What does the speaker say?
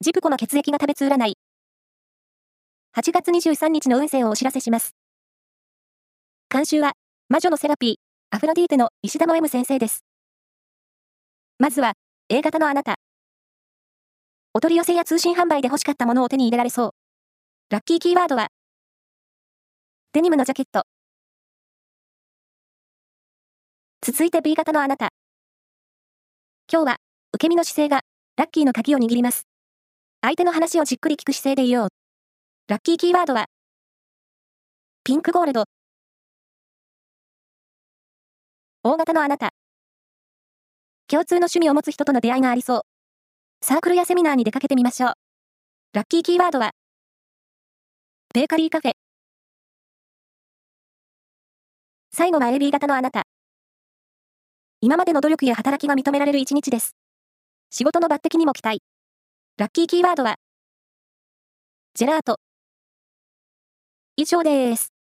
ジプコの血液が食べつ占い。8月23日の運勢をお知らせします。監修は、魔女のセラピー、アフロディーテの石田の M 先生です。まずは、A 型のあなた。お取り寄せや通信販売で欲しかったものを手に入れられそう。ラッキーキーワードは、デニムのジャケット。続いて B 型のあなた。今日は、受け身の姿勢が、ラッキーの鍵を握ります。相手の話をじっくり聞く姿勢でいよう。ラッキーキーワードは、ピンクゴールド。大型のあなた。共通の趣味を持つ人との出会いがありそう。サークルやセミナーに出かけてみましょう。ラッキーキーワードは、ベーカリーカフェ。最後は AB 型のあなた。今までの努力や働きが認められる一日です。仕事の抜擢にも期待。ラッキーキーワードは、ジェラート。以上です。